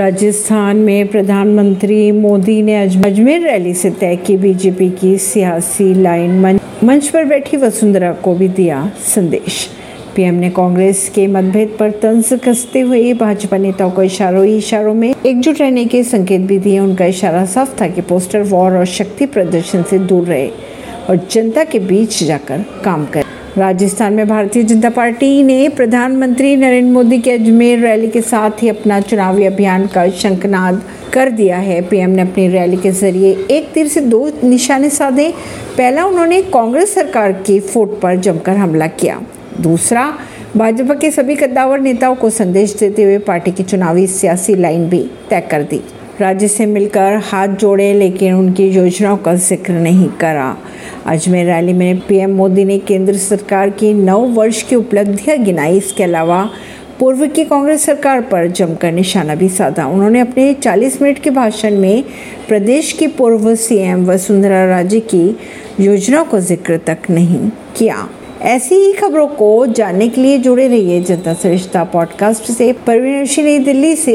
राजस्थान में प्रधानमंत्री मोदी ने अजमेर रैली से तय की बीजेपी की सियासी लाइन। मंच पर बैठी वसुंधरा को भी दिया संदेश। पीएम ने कांग्रेस के मतभेद पर तंज कसते हुए भाजपा नेताओं को इशारों ही इशारों में एकजुट रहने के संकेत भी दिए। उनका इशारा साफ़ था कि पोस्टर वॉर और शक्ति प्रदर्शन से दूर रहे और जनता के बीच जाकर काम करें। राजस्थान में भारतीय जनता पार्टी ने प्रधानमंत्री नरेंद्र मोदी के अजमेर रैली के साथ ही अपना चुनावी अभियान का शंखनाद कर दिया है। पीएम ने अपनी रैली के ज़रिए एक तीर से दो निशाने साधे। पहला, उन्होंने कांग्रेस सरकार की फुट पर जमकर हमला किया। दूसरा, भाजपा के सभी कद्दावर नेताओं को संदेश देते हुए पार्टी की चुनावी सियासी लाइन भी तय कर दी। राज्य से मिलकर हाथ जोड़े, लेकिन उनकी योजनाओं का ज़िक्र नहीं करा। अजमेर रैली में पीएम मोदी ने केंद्र सरकार की नौ वर्ष की उपलब्धियाँ गिनाई। इसके अलावा पूर्व की कांग्रेस सरकार पर जमकर निशाना भी साधा। उन्होंने अपने 40 मिनट के भाषण में प्रदेश की पूर्व सीएम वसुंधरा राजे की योजनाओं का ज़िक्र तक नहीं किया। ऐसी ही खबरों को जानने के लिए जुड़े रहिए जनता सरिश्ता पॉडकास्ट से। परवीन नई दिल्ली से।